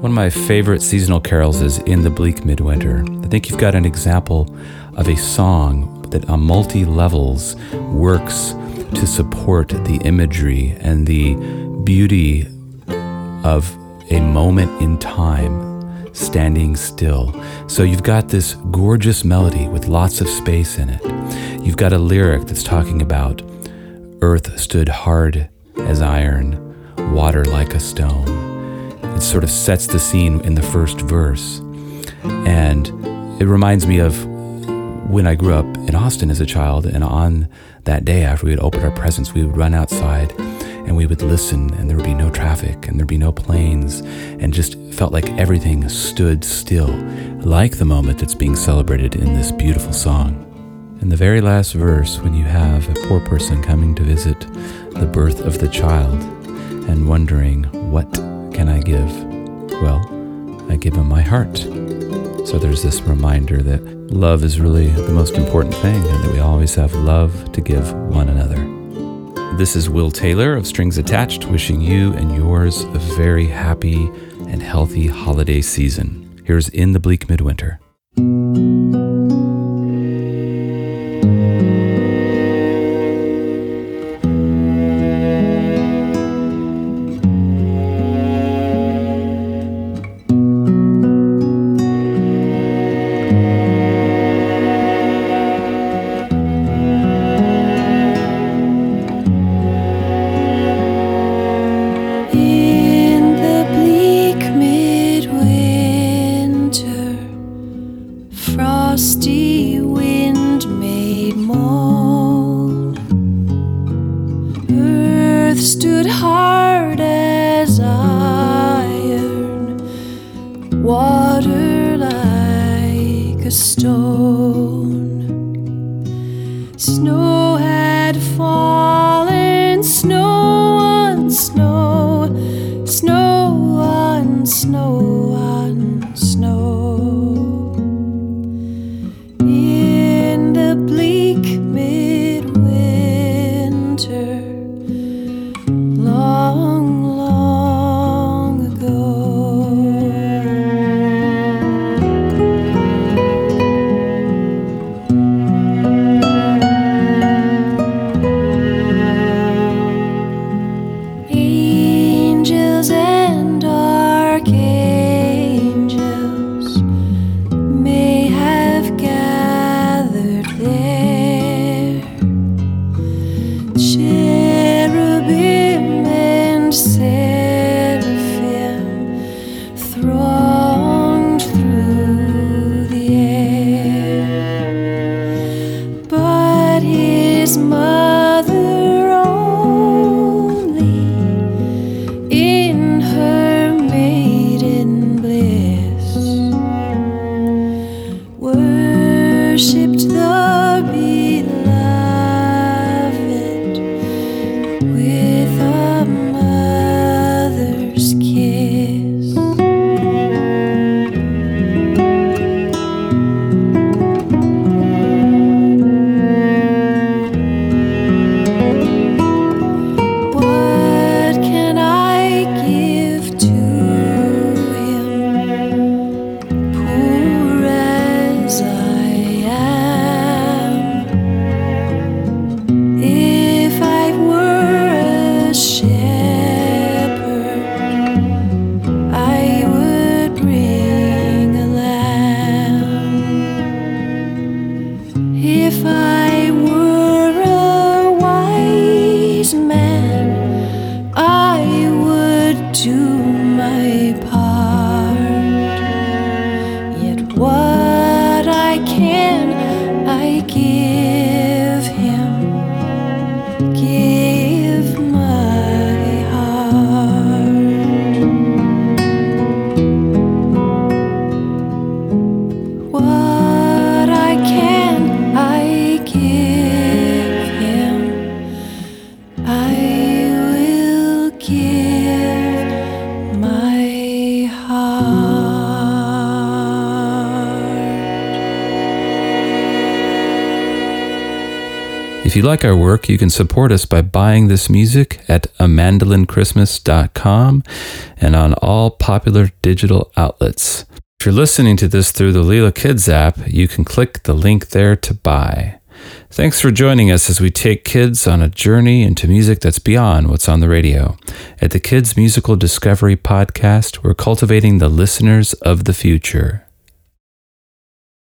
One of my favorite seasonal carols is In the Bleak Midwinter. I think you've got an example of a song that on multi levels works to support the imagery and the beauty of a moment in time standing still. So you've got this gorgeous melody with lots of space in it. You've got a lyric that's talking about earth stood hard as iron, water like a stone. It sort of sets the scene in the first verse. And it reminds me of when I grew up in Austin as a child, and on that day after we would open our presents, we would run outside and we would listen, and there would be no traffic and there'd be no planes, and just felt like everything stood still, like the moment that's being celebrated in this beautiful song. In the very last verse, when you have a poor person coming to visit the birth of the child and wondering, what can I give? Well, I give him my heart. So there's this reminder that love is really the most important thing and that we always have love to give one another. This is Will Taylor of Strings Attached, wishing you and yours a very happy and healthy holiday season. Here's In the Bleak Midwinter. With a stone. kiss. If you like our work, you can support us by buying this music at amandolinchristmas.com and on all popular digital outlets. If you're listening to this through the Leela Kids app, you can click the link there to buy. Thanks for joining us as we take kids on a journey into music that's beyond what's on the radio. At the Kids Musical Discovery Podcast, we're cultivating the listeners of the future.